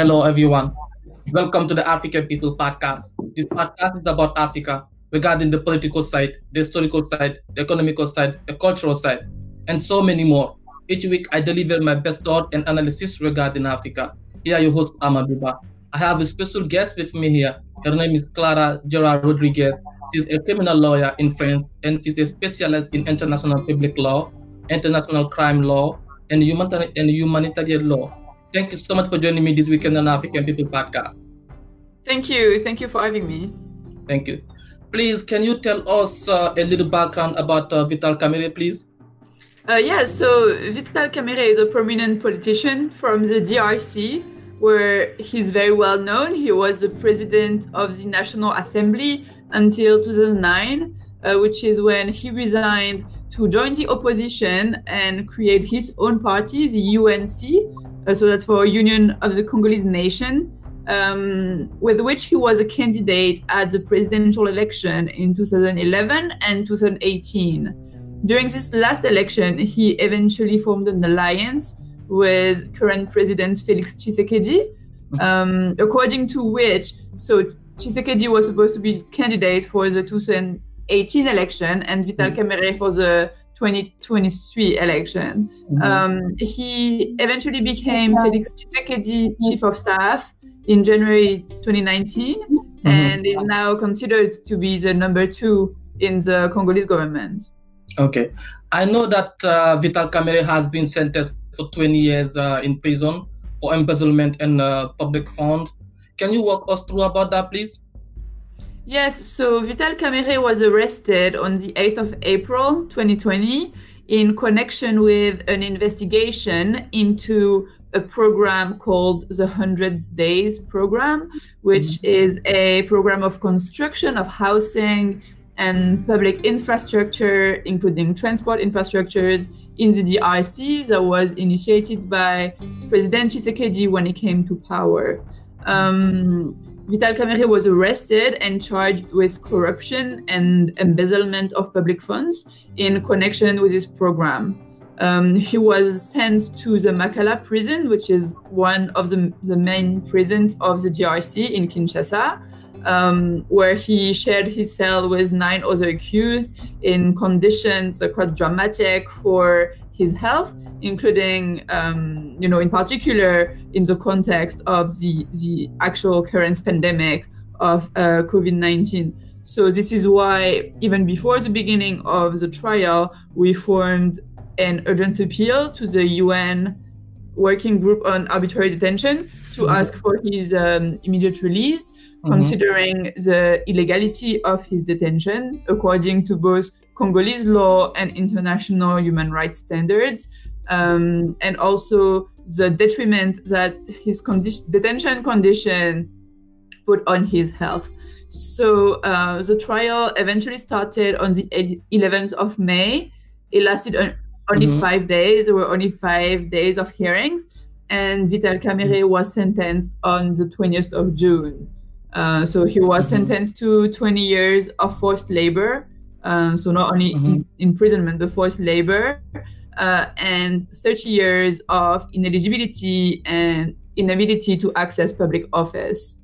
Hello, everyone. Welcome to the African People Podcast. This podcast is about Africa regarding the political side, the historical side, the economical side, the cultural side, and so many more. Each week, I deliver my best thought and analysis regarding Africa. Here, your host, Amabiba. I have a special guest with me here. Her name is Clara Gerard Rodriguez. She's a criminal lawyer in France, and she's a specialist in international public law, international crime law, and humanitarian law. Thank you so much for joining me this weekend on African People Podcast. Thank you. Thank you for having me. Thank you. Please, can you tell us uh, a little background about uh, Vital Kamerhe, please? Uh, yes, so Vital Kamerhe is a prominent politician from the DRC, where he's very well known. He was the president of the National Assembly until 2009, uh, which is when he resigned to join the opposition and create his own party, the UNC, so that's for Union of the Congolese Nation, um, with which he was a candidate at the presidential election in 2011 and 2018. During this last election, he eventually formed an alliance with current President Felix Tshisekedi, um, according to which, so Tshisekedi was supposed to be candidate for the 2018 election and Vital mm-hmm. Kamerhe for the 2023 election. Mm-hmm. Um, he eventually became Felix Tshisekedi chief of staff in January 2019 mm-hmm. and is now considered to be the number two in the Congolese government. Okay. I know that uh, Vital Kamerhe has been sentenced for 20 years uh, in prison for embezzlement and uh, public funds. Can you walk us through about that, please? Yes, so Vital Kamerhe was arrested on the 8th of April 2020 in connection with an investigation into a program called the 100 Days Program, which mm-hmm. is a program of construction of housing and public infrastructure, including transport infrastructures in the DRC that was initiated by President Tshisekedi when he came to power. Um, Vital Kamerhe was arrested and charged with corruption and embezzlement of public funds in connection with this program. Um, he was sent to the Makala prison, which is one of the, the main prisons of the DRC in Kinshasa, um, where he shared his cell with nine other accused in conditions quite dramatic for his health, including, um, you know, in particular in the context of the, the actual current pandemic of uh, COVID 19. So, this is why, even before the beginning of the trial, we formed an urgent appeal to the UN Working Group on Arbitrary Detention to mm-hmm. ask for his um, immediate release, mm-hmm. considering the illegality of his detention, according to both Congolese law and international human rights standards, um, and also the detriment that his condi- detention condition put on his health. So uh, the trial eventually started on the 11th of May. It lasted only mm-hmm. five days. There were only five days of hearings, and Vital Kamerhe was sentenced on the 20th of June. Uh, so he was mm-hmm. sentenced to 20 years of forced labor um, so not only mm-hmm. in, imprisonment but forced labor, uh, and 30 years of ineligibility and inability to access public office.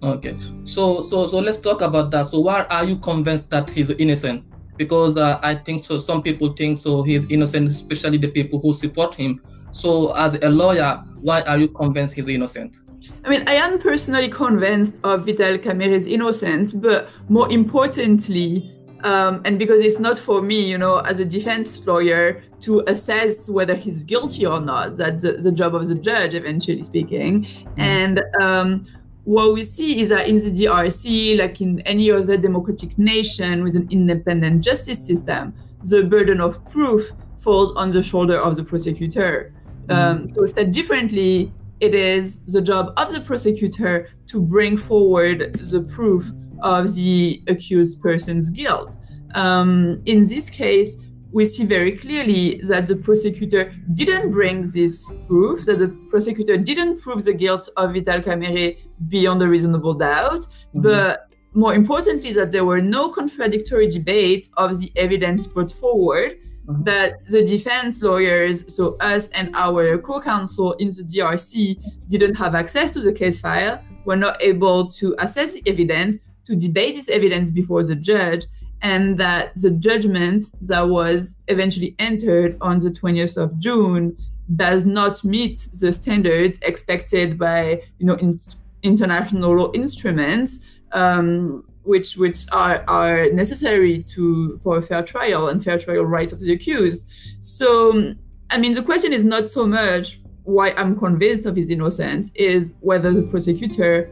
Okay, so so so let's talk about that. So why are you convinced that he's innocent? Because uh, I think so. Some people think so he's innocent, especially the people who support him. So as a lawyer, why are you convinced he's innocent? I mean, I am personally convinced of Vital Kamerhe's innocence, but more importantly, um, and because it's not for me, you know, as a defense lawyer to assess whether he's guilty or not, that's the, the job of the judge, eventually speaking. Mm. And um, what we see is that in the DRC, like in any other democratic nation with an independent justice system, the burden of proof falls on the shoulder of the prosecutor. Mm. Um, so said differently, it is the job of the prosecutor to bring forward the proof of the accused person's guilt. Um, in this case, we see very clearly that the prosecutor didn't bring this proof, that the prosecutor didn't prove the guilt of Vital Kamerhe beyond a reasonable doubt, mm-hmm. but more importantly, that there were no contradictory debate of the evidence brought forward mm-hmm. that the defense lawyers, so us and our co-counsel in the DRC, didn't have access to the case file, were not able to assess the evidence, to debate this evidence before the judge, and that the judgment that was eventually entered on the 20th of June does not meet the standards expected by you know in, international law instruments um, which which are are necessary to for a fair trial and fair trial rights of the accused. So i mean the question is not so much why i'm convinced of his innocence is whether the prosecutor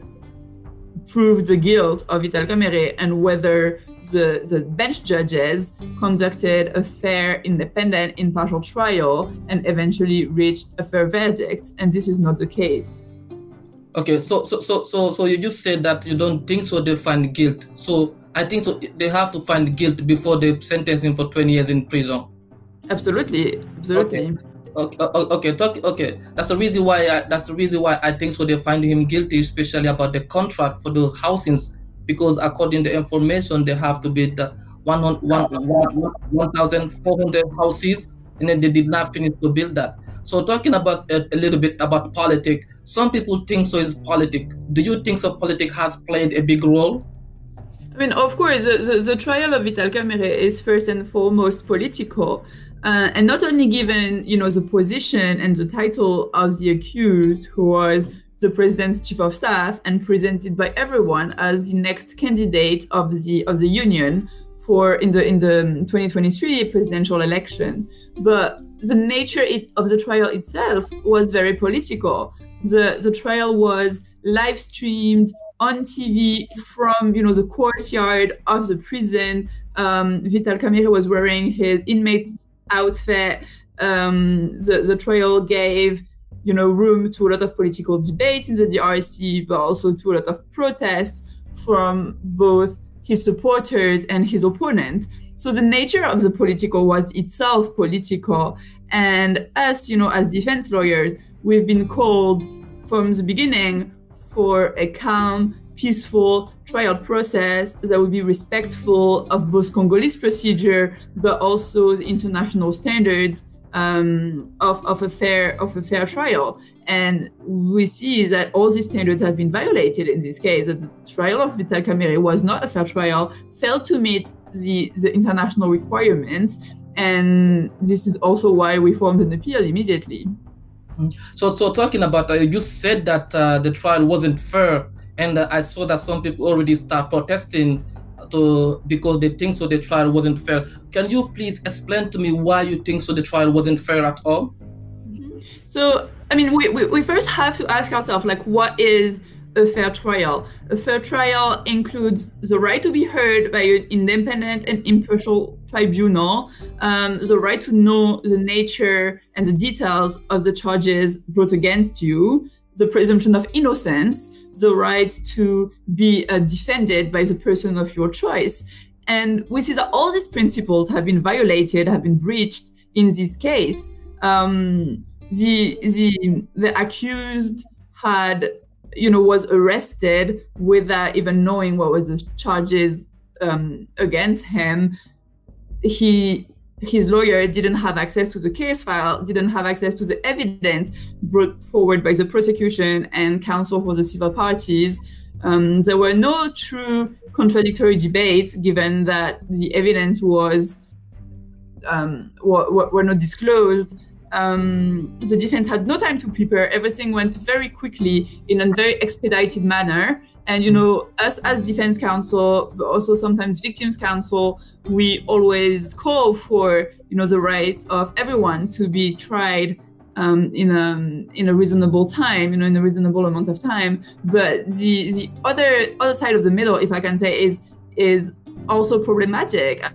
proved the guilt of Vital Kamerhe and whether the, the bench judges conducted a fair, independent, impartial trial and eventually reached a fair verdict. And this is not the case. Okay, so so so so so you just said that you don't think so they find guilt. So I think so they have to find guilt before they sentence him for 20 years in prison. Absolutely, absolutely. Okay. Okay, okay, talk, okay. That's the reason why. I, that's the reason why I think so. They find him guilty, especially about the contract for those housings, because according to information, they have to build the 1,400 houses, and then they did not finish to build that. So, talking about a, a little bit about politics, some people think so is politics. Do you think so? Politics has played a big role? I mean, of course, the, the, the trial of Vital Kamerhe is first and foremost political. Uh, and not only given, you know, the position and the title of the accused, who was the president's chief of staff and presented by everyone as the next candidate of the of the union for in the in the 2023 presidential election, but the nature it, of the trial itself was very political. The the trial was live streamed on TV from you know the courtyard of the prison. Um, Vital Kamerhe was wearing his inmate outfit. Um, the, the trial gave you know room to a lot of political debate in the DRC, but also to a lot of protest from both his supporters and his opponent. So the nature of the political was itself political, and us, you know, as defense lawyers, we've been called from the beginning for a calm, peaceful trial process that would be respectful of both Congolese procedure, but also the international standards um, of, of a fair of a fair trial. And we see that all these standards have been violated in this case. That the trial of Vital Kamerhe was not a fair trial, failed to meet the, the international requirements, and this is also why we formed an appeal immediately. So, so talking about, uh, you said that uh, the trial wasn't fair and uh, I saw that some people already start protesting to because they think so the trial wasn't fair. Can you please explain to me why you think so the trial wasn't fair at all? Mm-hmm. So I mean, we, we, we first have to ask ourselves like, what is a fair trial? A fair trial includes the right to be heard by an independent and impartial tribunal, um, the right to know the nature and the details of the charges brought against you, the presumption of innocence, the right to be uh, defended by the person of your choice. And we see that all these principles have been violated, have been breached in this case. Um, the the the accused had, you know, was arrested without even knowing what was the charges um, against him. He his lawyer didn't have access to the case file, didn't have access to the evidence brought forward by the prosecution and counsel for the civil parties. Um, there were no true contradictory debates, given that the evidence was um, were, were not disclosed. Um, the defense had no time to prepare. Everything went very quickly in a very expedited manner, and you know, us as defense counsel, but also sometimes victims counsel, we always call for you know the right of everyone to be tried um, in a in a reasonable time, you know, in a reasonable amount of time. But the the other other side of the middle, if I can say, is is also problematic.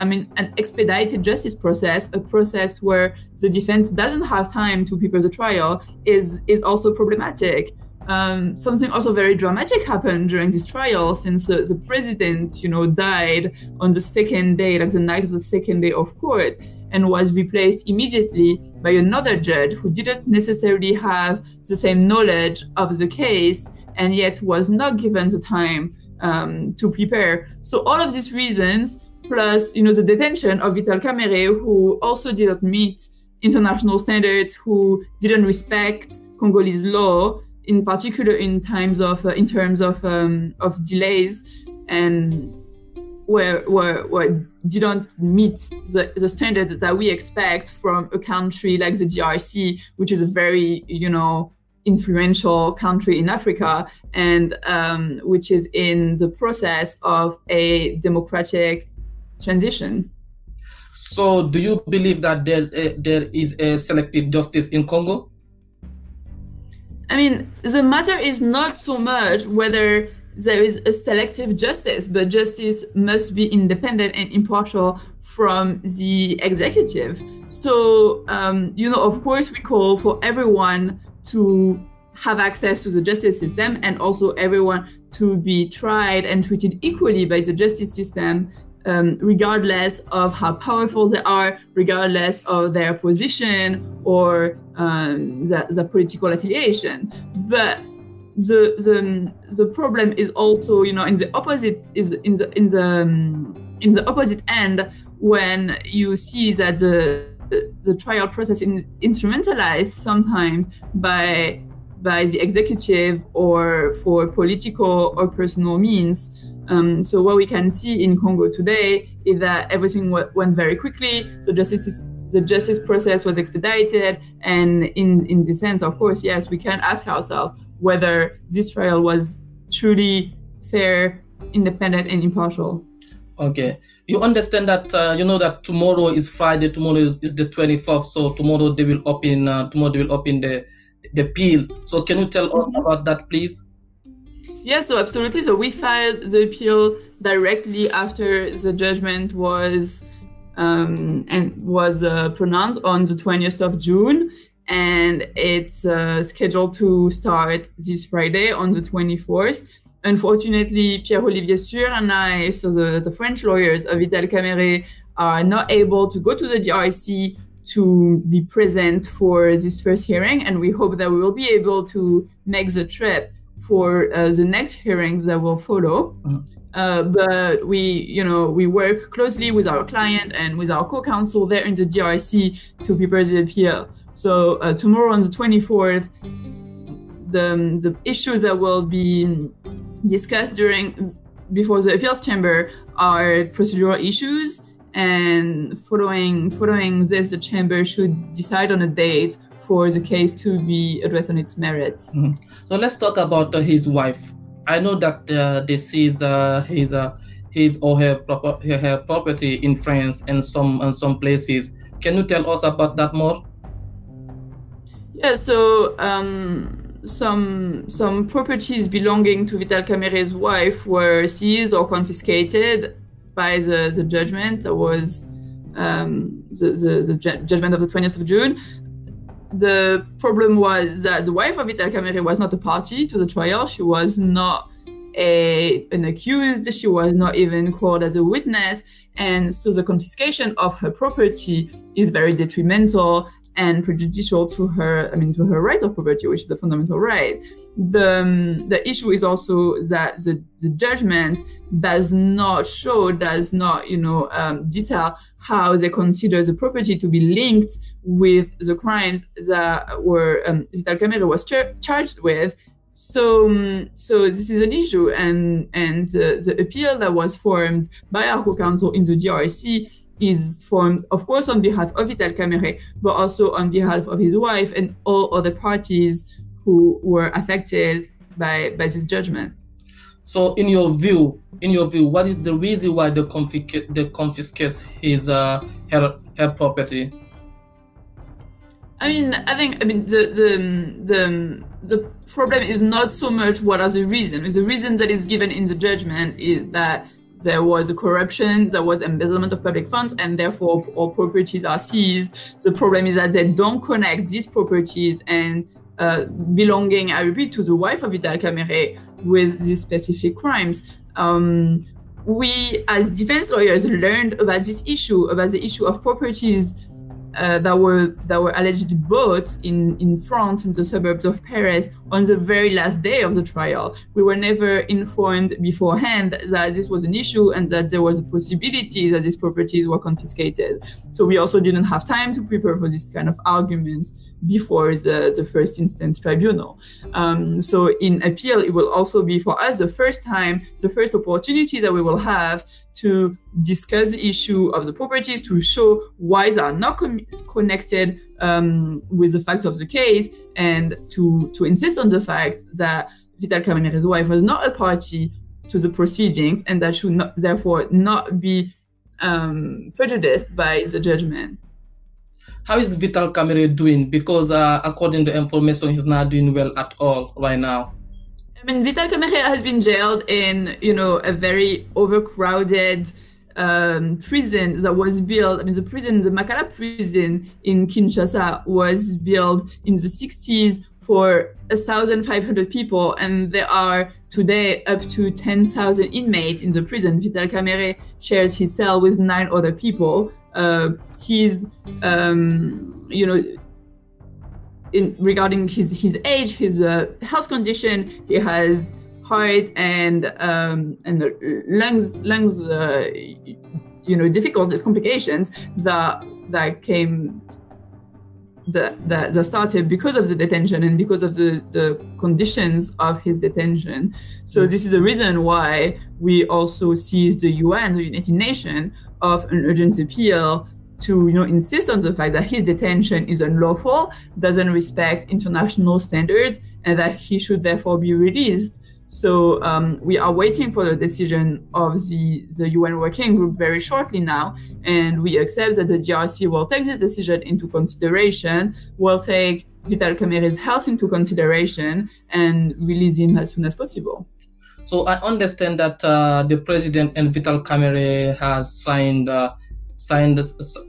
I mean, an expedited justice process, a process where the defense doesn't have time to prepare the trial, is is also problematic. Um, something also very dramatic happened during this trial since uh, the president, you know, died on the second day, like the night of the second day of court, and was replaced immediately by another judge who didn't necessarily have the same knowledge of the case and yet was not given the time um, to prepare. So all of these reasons plus you know the detention of Vital Kamerhe, who also did not meet international standards, who didn't respect Congolese law, in particular in times of uh, in terms of um, of delays and where where where didn't meet the, the standards that we expect from a country like the DRC, which is a very you know influential country in Africa and um, which is in the process of a democratic transition. So, do you believe that there there is a selective justice in Congo? I mean, the matter is not so much whether there is a selective justice, but justice must be independent and impartial from the executive. So, um, you know, of course, we call for everyone to have access to the justice system and also everyone to be tried and treated equally by the justice system um, regardless of how powerful they are, regardless of their position or um, the, the, political affiliation. But the, the the problem is also, you know, in the opposite is in the in the um, in the opposite end when you see that the the trial process is instrumentalized sometimes by by the executive or for political or personal means um, so what we can see in Congo today is that everything went very quickly. So justice the justice process was expedited, and in in the sense, of course, yes, we can ask ourselves whether this trial was truly fair, independent, and impartial. Okay, you understand that uh, you know that tomorrow is Friday. Tomorrow is, is the twenty fourth. So tomorrow they will open. Uh, tomorrow they will open the the appeal. So can you tell us about that, please? Yes, so absolutely. So we filed the appeal directly after the judgment was um, and was uh, pronounced on the 20th of June, and it's uh, scheduled to start this Friday on the 24th. Unfortunately, Pierre-Olivier Sur and I, so the, the French lawyers of Vital Kamerhe, are not able to go to the DRC to be present for this first hearing, and we hope that we will be able to make the trip for uh, the next hearings that will follow. Mm-hmm. Uh, but we, you know, we work closely with our client and with our co-counsel there in the DRC to prepare the appeal. So uh, tomorrow on the 24th, the, the issues that will be discussed during before the appeals chamber are procedural issues and following following this the chamber should decide on a date for the case to be addressed on its merits. Mm-hmm. So let's talk about uh, his wife. I know that uh, they seized uh, his uh, his or her, proper, her property in France and some and some places. Can you tell us about that more? Yeah. So. Um, some some properties belonging to Vital Kamerhe's wife were seized or confiscated by the, the judgment that was um, the, the, the, judgment of the 20th of June the problem was that the wife of Vital Kamerhe was not a party to the trial. She was not a, an accused. She was not even called as a witness. And so the confiscation of her property is very detrimental and prejudicial to her, I mean, to her right of property, which is a fundamental right. The, um, the issue is also that the, the judgment does not show, does not, you know, um, detail how they consider the property to be linked with the crimes that were um, Vital Kamerhe was char- charged with. So, um, so this is an issue, and and uh, the appeal that was formed by our co-counsel in the DRC is formed, of course, on behalf of Vital Kamerhe, but also on behalf of his wife and all other parties who were affected by, by this judgment. So, in your view, in your view, what is the reason why they confiscate they confiscate his uh, her her property? I mean, I think I mean the the the the problem is not so much what are the reasons. The reason that is given in the judgment is that there was a corruption, there was embezzlement of public funds, and therefore all properties are seized. The problem is that they don't connect these properties and uh, belonging, I repeat, to the wife of Vital Kamerhe with these specific crimes. Um, we, as defense lawyers, learned about this issue, about the issue of properties uh, that were that were allegedly bought in in France in the suburbs of Paris on the very last day of the trial. We were never informed beforehand that this was an issue and that there was a possibility that these properties were confiscated. So we also didn't have time to prepare for this kind of argument before the, the first instance tribunal. Um, so in appeal, it will also be for us the first time, the first opportunity that we will have to discuss the issue of the properties, to show why they are not connected um, with the facts of the case, and to, to insist on the fact that Vital Kamerhe's wife was not a party to the proceedings and that should not, therefore not be um, prejudiced by the judgment. How is Vital Kamerhe doing? Because uh, according to information, he's not doing well at all right now. I mean, Vital Kamerhe has been jailed in, you know, a very overcrowded um, prison that was built. I mean, the prison, the Makala prison in Kinshasa, was built in the 60s for 1,500 people, and there are today up to 10,000 inmates in the prison. Vital Kamerhe shares his cell with nine other people. Uh, he's, um, you know, in regarding his his age, his uh, health condition, he has heart and um, and lungs lungs uh, you know difficulties complications that that came that, that that started because of the detention and because of the the conditions of his detention so this is the reason why we also seized the UN the United Nations of an urgent appeal to you know insist on the fact that his detention is unlawful, doesn't respect international standards, and that he should therefore be released. So um, we are waiting for the decision of the, the UN working group very shortly now, and we accept that the DRC will take this decision into consideration, will take Vital Kamerhe's health into consideration, and release him as soon as possible. So I understand that uh, the president and Vital Kamerhe has signed uh, signed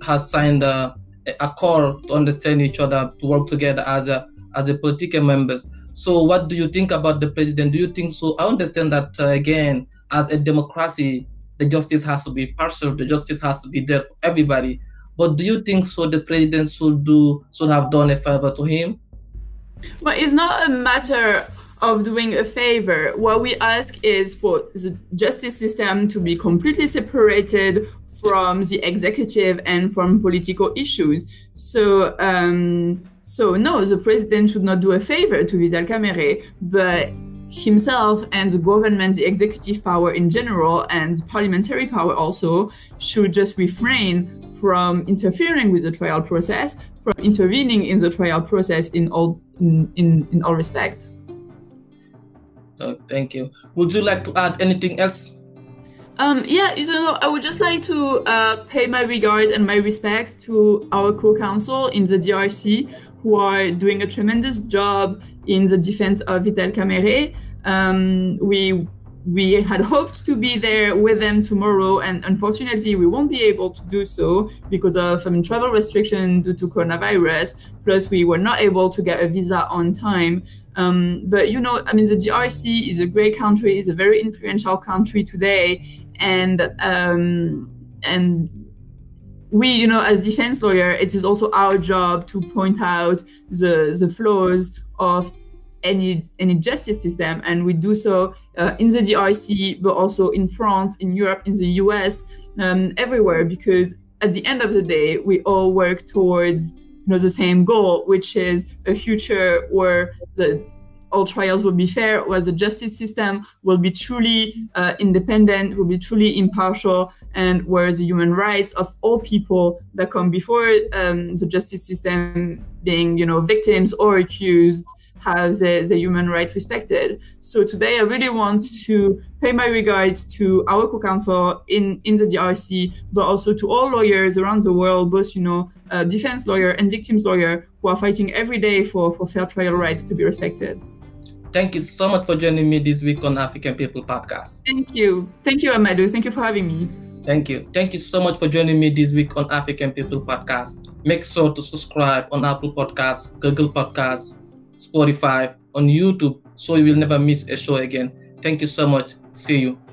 has signed a, a call to understand each other to work together as a as a political members. So what do you think about the president? Do you think so? I understand that uh, again, as a democracy, the justice has to be partial. The justice has to be there for everybody. But do you think so? The president should do should have done a favor to him. Well, it's not a matter of doing a favor. What we ask is for the justice system to be completely separated from the executive and from political issues. So, um, so no, the president should not do a favor to Vital Kamerhe, but himself and the government, the executive power in general, and parliamentary power also should just refrain from interfering with the trial process, from intervening in the trial process in all in, in, in all respects. So thank you. Would you like to add anything else? Um, yeah, you know, I would just like to uh, pay my regards and my respects to our co-counsel in the DRC who are doing a tremendous job in the defense of Vital Kamerhe. Um, we we had hoped to be there with them tomorrow, and unfortunately, we won't be able to do so because of mean, travel restriction due to coronavirus. Plus, we were not able to get a visa on time. Um, but you know, I mean, the DRC is a great country, is a very influential country today, and um, and we, you know, as defense lawyer, it is also our job to point out the the flaws of any any justice system, and we do so uh, in the DRC, but also in France, in Europe, in the US, um, everywhere, because at the end of the day, we all work towards you know the same goal, which is a future where the all trials will be fair, where the justice system will be truly uh, independent, will be truly impartial, and where the human rights of all people that come before um, the justice system, being you know victims or accused, have the, the human rights respected. So today I really want to pay my regards to our co-counsel in, in the DRC, but also to all lawyers around the world, both, you know, uh, defense lawyer and victims lawyer who are fighting every day for, for fair trial rights to be respected. Thank you so much for joining me this week on African People Podcast. Thank you. Thank you, Amadou. Thank you for having me. Thank you. Thank you so much for joining me this week on African People Podcast. Make sure to subscribe on Apple Podcasts, Google Podcasts, Spotify, on YouTube, so you will never miss a show again. Thank you so much. See you.